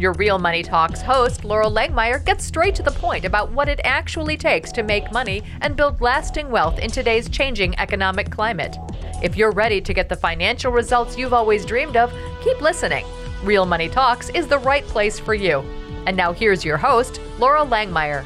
Your Real Money Talks host, Loral Langemeier, gets straight to the point about what it actually takes to make money and build lasting wealth in today's changing economic climate. If you're ready to get the financial results you've always dreamed of, keep listening. Real Money Talks is the right place for you. And now here's your host, Loral Langemeier.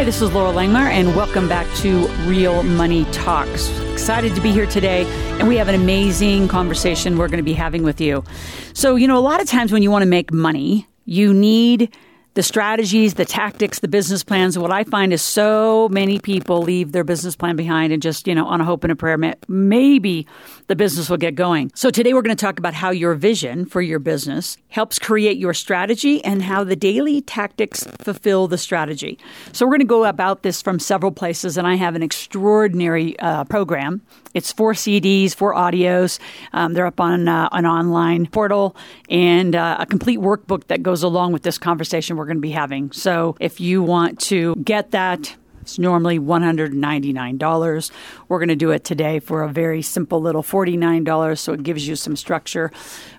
Hi, this is Loral Langemeier, and welcome back to Real Money Talks. Excited to be here today, and we have an amazing conversation we're going to be having with you. So, you know, a lot of times when you want to make money, you need the strategies, the tactics, the business plans. What I find is so many people leave their business plan behind and just, you know, on a hope and a prayer, maybe the business will get going. So today we're going to talk about how your vision for your business helps create your strategy and how the daily tactics fulfill the strategy. So we're going to go about this from several places, and I have an extraordinary uh, program. It's four CDs, four audios. Um, they're up on uh, an online portal and uh, a complete workbook that goes along with this conversation we're going to be having. So if you want to get that, it's normally $199. We're going to do it today for a very simple little $49. So it gives you some structure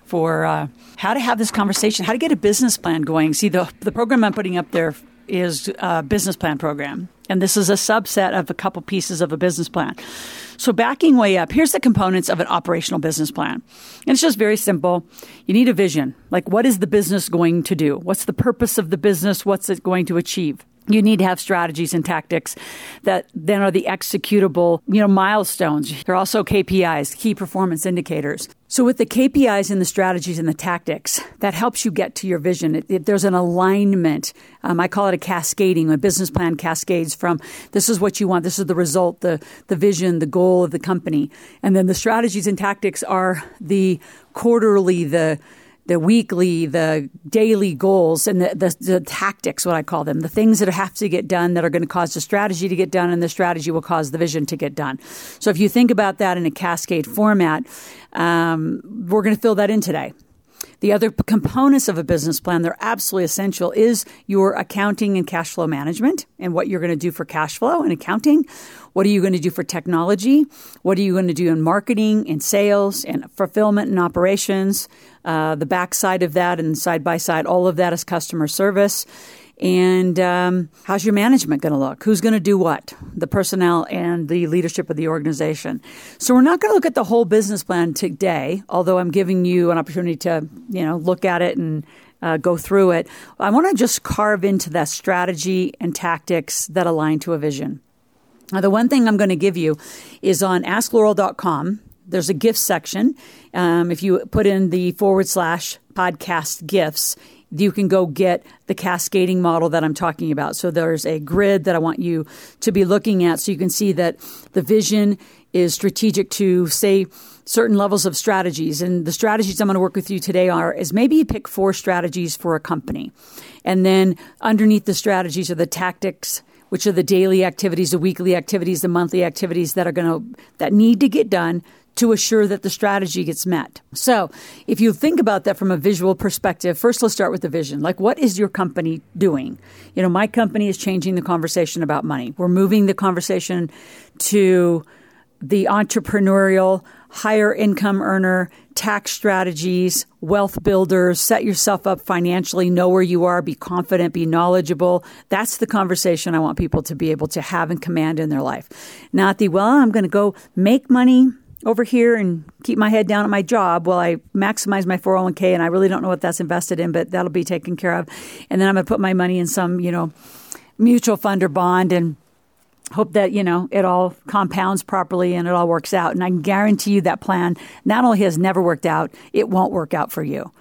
for uh, how to have this conversation, how to get a business plan going. See, the, the program I'm putting up there is a business plan program. And this is a subset of a couple pieces of a business plan. So, backing way up, here's the components of an operational business plan. And it's just very simple. You need a vision. Like, what is the business going to do? What's the purpose of the business? What's it going to achieve? You need to have strategies and tactics that then are the executable, you know, milestones. They're also KPIs, key performance indicators. So with the KPIs and the strategies and the tactics, that helps you get to your vision. It, it, there's an alignment. Um, I call it a cascading. A business plan cascades from this is what you want, this is the result, the the vision, the goal of the company, and then the strategies and tactics are the quarterly, the the weekly, the daily goals, and the, the, the, tactics, what I call them, the things that have to get done that are going to cause the strategy to get done, and the strategy will cause the vision to get done. So if you think about that in a cascade format, um, we're going to fill that in today. The other components of a business plan, they're absolutely essential, is your accounting and cash flow management and what you're going to do for cash flow and accounting. What are you going to do for technology? What are you going to do in marketing and sales and fulfillment and operations? Uh, the backside of that and side by side, all of that is customer service. And um, how's your management going to look? Who's going to do what? The personnel and the leadership of the organization. So we're not going to look at the whole business plan today, although I'm giving you an opportunity to, you know, look at it and uh, go through it. I want to just carve into that strategy and tactics that align to a vision. Now, the one thing I'm going to give you is on askloral.com. There's a gift section. Um, if you put in the forward slash podcast gifts, you can go get the cascading model that I'm talking about. So there's a grid that I want you to be looking at so you can see that the vision is strategic to say certain levels of strategies. And the strategies I'm going to work with you today are is maybe you pick four strategies for a company. And then underneath the strategies are the tactics which are the daily activities, the weekly activities, the monthly activities that are going to that need to get done to assure that the strategy gets met. So, if you think about that from a visual perspective, first let's start with the vision. Like, what is your company doing? You know, my company is changing the conversation about money. We're moving the conversation to the entrepreneurial, higher income earner, tax strategies, wealth builders, set yourself up financially, know where you are, be confident, be knowledgeable. That's the conversation I want people to be able to have and command in their life. Not the, well, I'm going to go make money over here and keep my head down at my job while I maximize my 401k and I really don't know what that's invested in, but that'll be taken care of. And then I'm going to put my money in some, you know, mutual fund or bond and hope that you know it all compounds properly and it all works out and i guarantee you that plan not only has never worked out it won't work out for you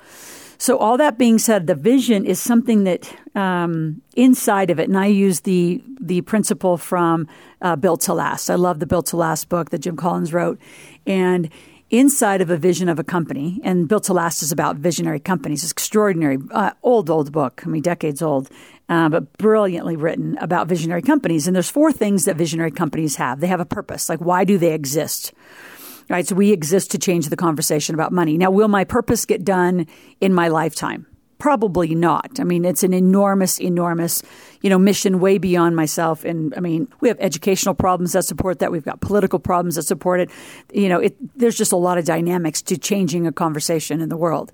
so all that being said the vision is something that um, inside of it and i use the the principle from uh, built to last i love the built to last book that jim collins wrote and inside of a vision of a company, and Built to Last is about visionary companies. It's extraordinary, uh, old, old book. I mean, decades old, uh, but brilliantly written about visionary companies. And there's four things that visionary companies have. They have a purpose. Like, why do they exist? Right. So we exist to change the conversation about money. Now, will my purpose get done in my lifetime? Probably not. I mean, it's an enormous, enormous, you know, mission way beyond myself. And I mean, we have educational problems that support that. We've got political problems that support it. You know, it, there's just a lot of dynamics to changing a conversation in the world.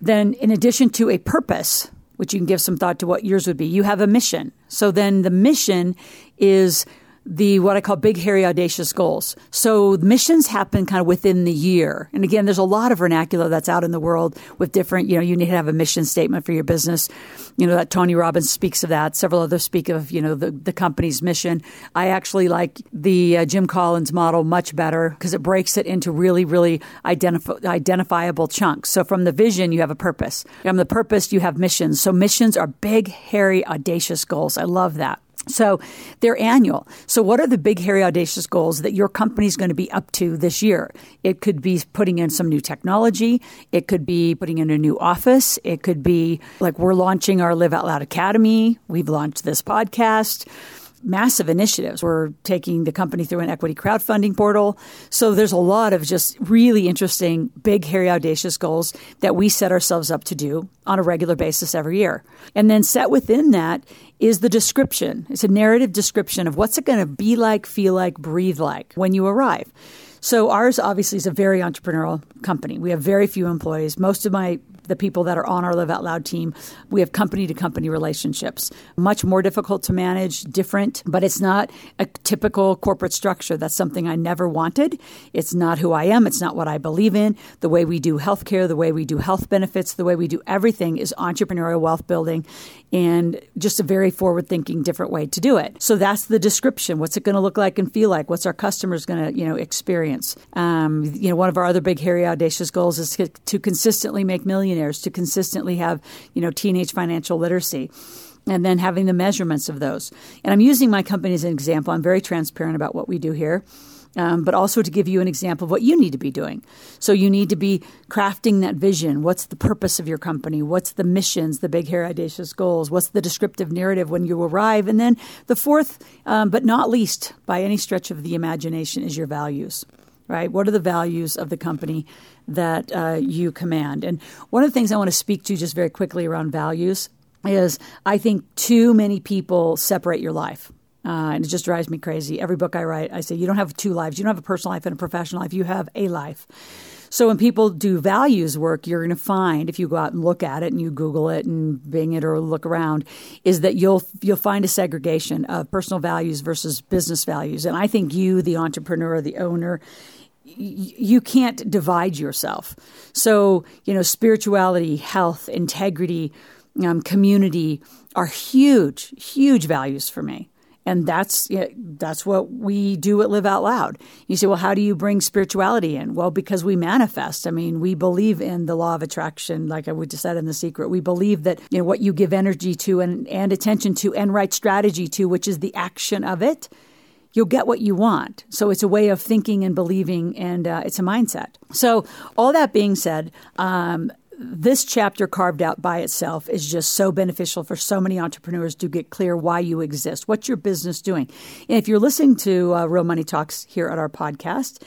Then, in addition to a purpose, which you can give some thought to what yours would be, you have a mission. So then the mission is the what I call big, hairy, audacious goals. So missions happen kind of within the year. And again, there's a lot of vernacular that's out in the world with different, you know, you need to have a mission statement for your business. You know, that Tony Robbins speaks of that. Several others speak of, you know, the, the company's mission. I actually like the uh, Jim Collins model much better because it breaks it into really, really identif- identifiable chunks. So from the vision, you have a purpose. From the purpose, you have missions. So missions are big, hairy, audacious goals. I love that. So they're annual. So what are the big, hairy, audacious goals that your company is going to be up to this year? It could be putting in some new technology. It could be putting in a new office. It could be like we're launching our Live Out Loud Academy. We've launched this podcast massive initiatives. We're taking the company through an equity crowdfunding portal. So there's a lot of just really interesting, big, hairy, audacious goals that we set ourselves up to do on a regular basis every year. And then set within that is the description. It's a narrative description of what's it going to be like, feel like, breathe like when you arrive. So ours obviously is a very entrepreneurial company. We have very few employees. Most of my the people that are on our Live Out Loud team. We have company to company relationships. Much more difficult to manage, different, but it's not a typical corporate structure. That's something I never wanted. It's not who I am. It's not what I believe in. The way we do healthcare, the way we do health benefits, the way we do everything is entrepreneurial wealth building and just a very forward thinking, different way to do it. So that's the description. What's it going to look like and feel like? What's our customers going to, you know, experience? Um, you know, one of our other big, hairy, audacious goals is to, to consistently make millions millionaires to consistently have, you know, teenage financial literacy and then having the measurements of those. And I'm using my company as an example. I'm very transparent about what we do here. Um, but also to give you an example of what you need to be doing. So you need to be crafting that vision. What's the purpose of your company? What's the missions, the big, hairy, audacious goals? What's the descriptive narrative when you arrive? And then the fourth, um, but not least by any stretch of the imagination, is your values right? What are the values of the company that uh, you command? And one of the things I want to speak to just very quickly around values is I think too many people separate your life. Uh, and it just drives me crazy. Every book I write, I say, you don't have two lives. You don't have a personal life and a professional life. You have a life. So when people do values work, you're going to find if you go out and look at it and you Google it and Bing it or look around, is that you'll you'll find a segregation of personal values versus business values. And I think you, the entrepreneur, the owner, you can't divide yourself. So, you know, spirituality, health, integrity, um, community are huge, huge values for me. And that's that's what we do at Live Out Loud. You say, well, how do you bring spirituality in? Well, because we manifest. I mean, we believe in the law of attraction, like I would just said in the secret. We believe that you know what you give energy to and, and attention to and right strategy to, which is the action of it, you'll get what you want. So it's a way of thinking and believing, and uh, it's a mindset. So, all that being said, um, this chapter carved out by itself is just so beneficial for so many entrepreneurs to get clear why you exist. What's your business doing? And if you're listening to uh, Real Money Talks here at our podcast,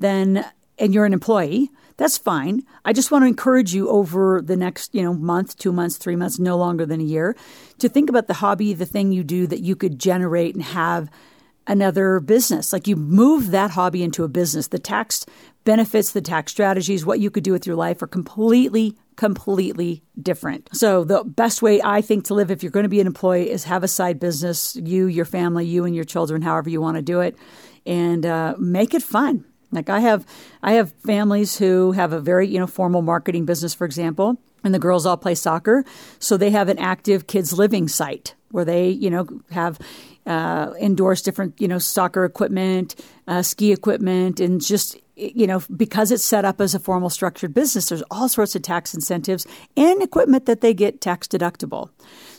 then and you're an employee, that's fine. I just want to encourage you over the next, you know, month, two months, three months, no longer than a year, to think about the hobby, the thing you do that you could generate and have another business. Like you move that hobby into a business. The tax benefits, the tax strategies, what you could do with your life are completely, completely different. So the best way I think to live if you're going to be an employee is have a side business, you, your family, you and your children, however you want to do it, and uh, make it fun. Like I have, I have families who have a very you know formal marketing business, for example, and the girls all play soccer, so they have an active kids living site where they you know have uh, endorse different, you know, soccer equipment, uh, ski equipment, and just you know because it's set up as a formal structured business. There's all sorts of tax incentives and equipment that they get tax deductible.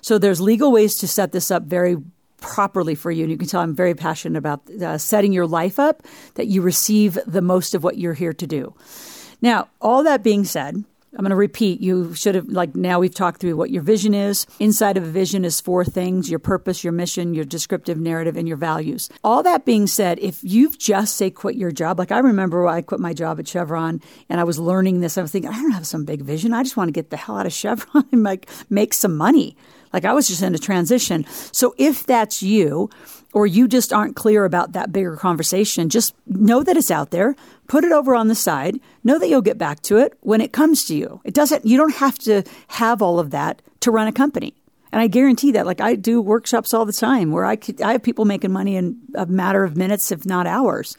So there's legal ways to set this up very properly for you. And you can tell I'm very passionate about uh, setting your life up that you receive the most of what you're here to do. Now, all that being said, I'm going to repeat. You should have, like, now we've talked through what your vision is. Inside of a vision is four things your purpose, your mission, your descriptive narrative, and your values. All that being said, if you've just, say, quit your job, like I remember I quit my job at Chevron and I was learning this, I was thinking, I don't have some big vision. I just want to get the hell out of Chevron and, like, make some money. Like I was just in a transition. So if that's you, or you just aren't clear about that bigger conversation, just know that it's out there, put it over on the side, know that you'll get back to it when it comes to you. It doesn't, you don't have to have all of that to run a company. And I guarantee that, like I do workshops all the time where I, could, I have people making money in a matter of minutes, if not hours.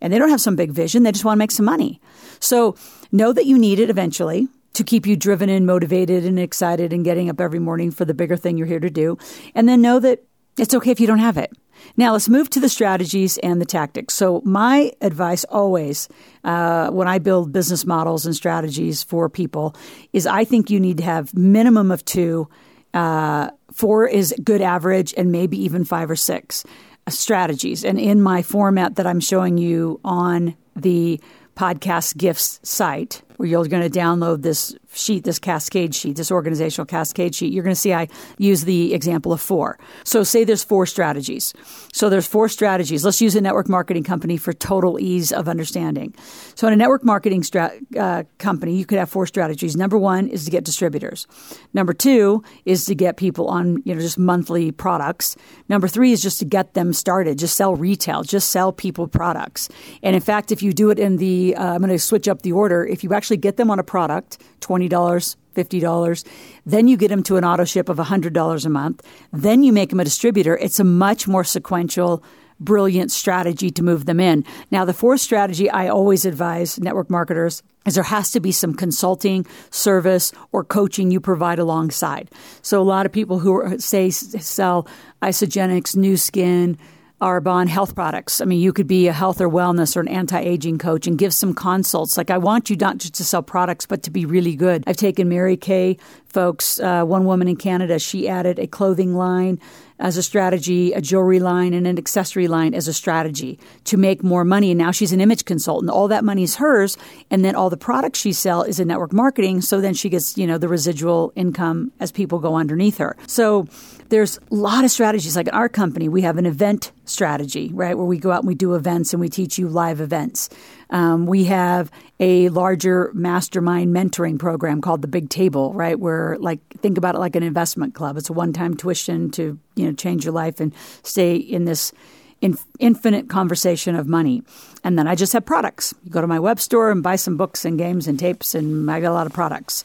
And they don't have some big vision. They just want to make some money. So know that you need it eventually to keep you driven and motivated and excited and getting up every morning for the bigger thing you're here to do. And then know that it's okay if you don't have it. Now let's move to the strategies and the tactics. So my advice always, uh, when I build business models and strategies for people, is I think you need to have minimum of two. Uh, four is good average, and maybe even five or six uh, strategies. And in my format that I'm showing you on the podcast gifts site, where you're going to download this sheet, this cascade sheet, this organizational cascade sheet, you're going to see I use the example of four. So say there's four strategies. So there's four strategies. Let's use a network marketing company for total ease of understanding. So in a network marketing stra- uh, company, you could have four strategies. Number one is to get distributors. Number two is to get people on, you know, just monthly products. Number three is just to get them started. Just sell retail. Just sell people products. And in fact, if you do it in the, uh, I'm going to switch up the order. If you actually get them on a product, 20 $20, $50. Then you get them to an auto ship of $100 a month. Then you make them a distributor. It's a much more sequential, brilliant strategy to move them in. Now, the fourth strategy I always advise network marketers is there has to be some consulting, service, or coaching you provide alongside. So, a lot of people who say sell Isagenix, Nu Skin, Arbonne health products. I mean, you could be a health or wellness or an anti aging coach and give some consults. Like, I want you not just to sell products, but to be really good. I've taken Mary Kay folks, uh, one woman in Canada, she added a clothing line as a strategy, a jewelry line, and an accessory line as a strategy to make more money. And now she's an image consultant. All that money is hers, and then all the products she sells is in network marketing. So then she gets, you know, the residual income as people go underneath her. So there's a lot of strategies. Like in our company, we have an event strategy, right, where we go out and we do events and we teach you live events. Um, we have a larger mastermind mentoring program called the Big Table, right, where like think about it like an investment club. It's a one-time tuition to you know change your life and stay in this in, infinite conversation of money. And then I just have products. You go to my web store and buy some books and games and tapes, and I got a lot of products.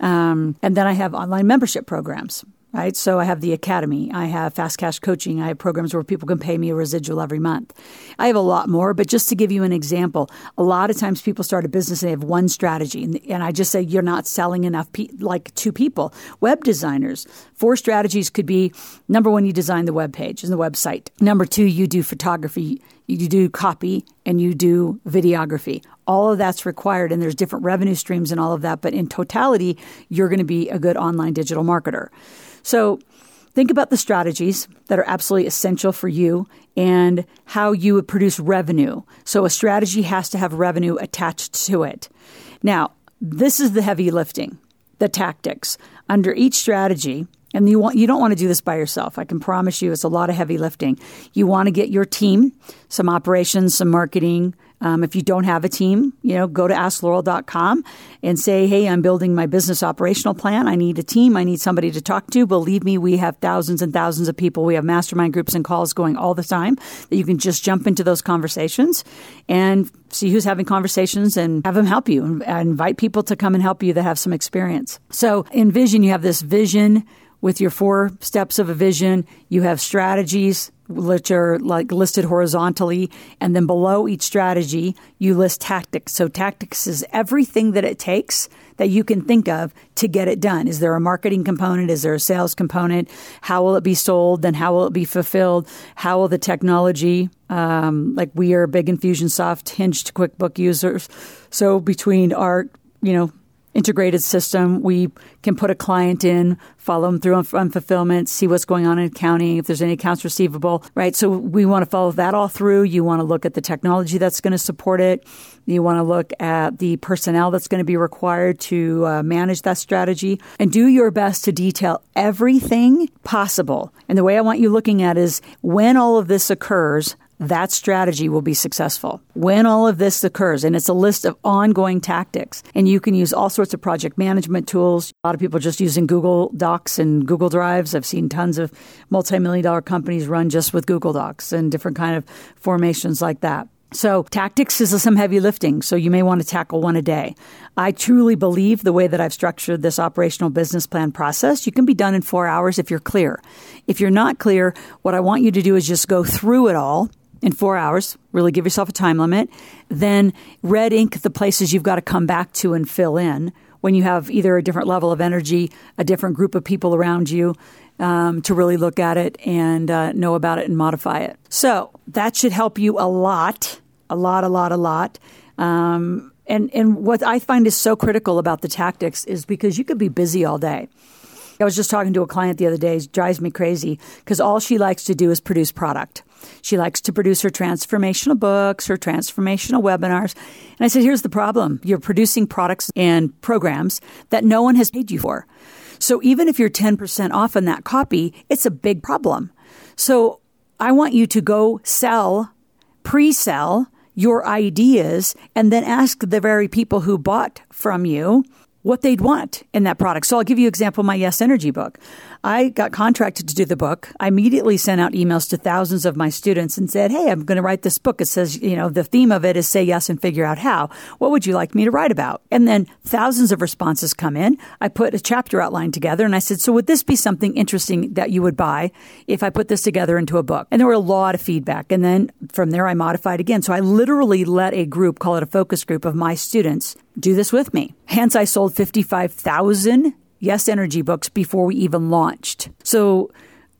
Um, and then I have online membership programs right? So I have the academy, I have fast cash coaching, I have programs where people can pay me a residual every month. I have a lot more, but just to give you an example, a lot of times people start a business and they have one strategy, and, I just say you're not selling enough, pe- like two people. Web designers, four strategies could be number one, you design the web page and the website. Number two, you do photography you do copy and you do videography. All of that's required, and there's different revenue streams and all of that. But in totality, you're going to be a good online digital marketer. So think about the strategies that are absolutely essential for you and how you would produce revenue. So a strategy has to have revenue attached to it. Now, this is the heavy lifting, the tactics. Under each strategy, and you want you don't want to do this by yourself. I can promise you it's a lot of heavy lifting. You want to get your team, some operations, some marketing, um, if you don't have a team, you know, go to askloral.com and say, hey, I'm building my business operational plan. I need a team. I need somebody to talk to. Believe me, we have thousands and thousands of people. We have mastermind groups and calls going all the time that you can just jump into those conversations and see who's having conversations and have them help you and invite people to come and help you that have some experience. So in Vision, you have this vision with your four steps of a vision. You have strategies which are like listed horizontally. And then below each strategy, you list tactics. So tactics is everything that it takes that you can think of to get it done. Is there a marketing component? Is there a sales component? How will it be sold? Then how will it be fulfilled? How will the technology, um, like we are big Infusionsoft hinged QuickBook users. So between our, you know, integrated system. We can put a client in, follow them through on fulfillment, see what's going on in accounting, if there's any accounts receivable, right? So we want to follow that all through. You want to look at the technology that's going to support it. You want to look at the personnel that's going to be required to uh, manage that strategy and do your best to detail everything possible. And the way I want you looking at is when all of this occurs, that strategy will be successful. When all of this occurs, and it's a list of ongoing tactics, and you can use all sorts of project management tools. A lot of people just using Google Docs and Google Drives. I've seen tons of multi-million dollar companies run just with Google Docs and different kind of formations like that. So tactics is some heavy lifting, so you may want to tackle one a day. I truly believe the way that I've structured this operational business plan process, you can be done in four hours if you're clear. If you're not clear, what I want you to do is just go through it all in four hours, really give yourself a time limit. Then red ink the places you've got to come back to and fill in when you have either a different level of energy, a different group of people around you um, to really look at it and uh, know about it and modify it. So that should help you a lot, a lot, a lot, a lot. Um, and, and what I find is so critical about the tactics is because you could be busy all day. I was just talking to a client the other day, drives me crazy because all she likes to do is produce product. She likes to produce her transformational books, her transformational webinars. And I said, here's the problem. You're producing products and programs that no one has paid you for. So even if you're 10% off on that copy, it's a big problem. So I want you to go sell, pre sell your ideas and then ask the very people who bought from you what they'd want in that product. So I'll give you an example my Yes Energy book. I got contracted to do the book. I immediately sent out emails to thousands of my students and said, Hey, I'm going to write this book. It says, you know, the theme of it is say yes and figure out how. What would you like me to write about? And then thousands of responses come in. I put a chapter outline together and I said, So would this be something interesting that you would buy if I put this together into a book? And there were a lot of feedback. And then from there, I modified again. So I literally let a group, call it a focus group of my students, do this with me. Hence, I sold 55,000 Yes Energy books before we even launched. So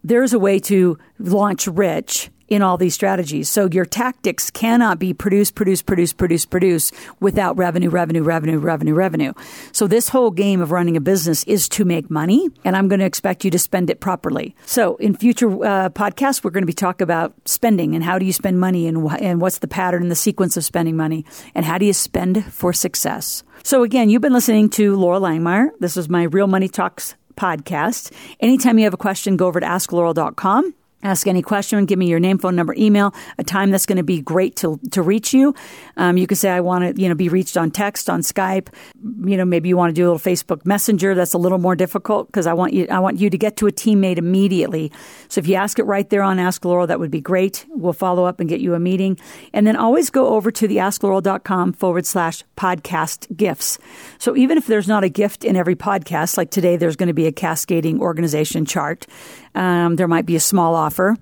there's a way to launch rich in all these strategies. So your tactics cannot be produce, produce, produce, produce, produce without revenue, revenue, revenue, revenue, revenue. So this whole game of running a business is to make money, and I'm going to expect you to spend it properly. So in future uh, podcasts, we're going to be talking about spending and how do you spend money and, wh- and what's the pattern and the sequence of spending money and how do you spend for success. So again, you've been listening to Loral Langemeier. This is my Real Money Talks podcast. Anytime you have a question, go over to askloral.com ask any question, give me your name, phone number, email, a time that's going to be great to, to reach you. Um, you can say, I want to, you know, be reached on text, on Skype. You know, maybe you want to do a little Facebook Messenger. That's a little more difficult because I want you, I want you to get to a teammate immediately. So if you ask it right there on Ask Loral, that would be great. We'll follow up and get you a meeting. And then always go over to the askloral.com forward slash podcast gifts. So even if there's not a gift in every podcast, like today, there's going to be a cascading organization chart. Um, there might be a small offer.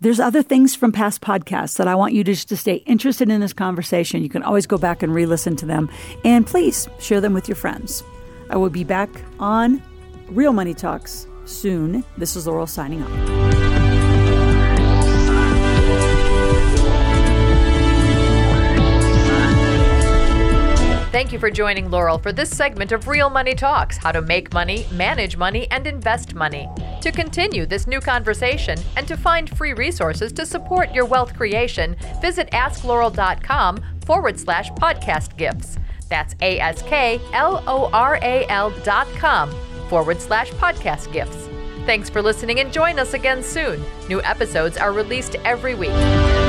There's other things from past podcasts that I want you to, to stay interested in this conversation. You can always go back and re listen to them. And please share them with your friends. I will be back on Real Money Talks soon. This is Loral signing off. Thank you for joining Loral for this segment of Real Money Talks how to make money, manage money, and invest money. To continue this new conversation and to find free resources to support your wealth creation, visit askloral.com forward slash podcast gifts. That's A S K L O R A L dot com forward slash podcast gifts. Thanks for listening and join us again soon. New episodes are released every week.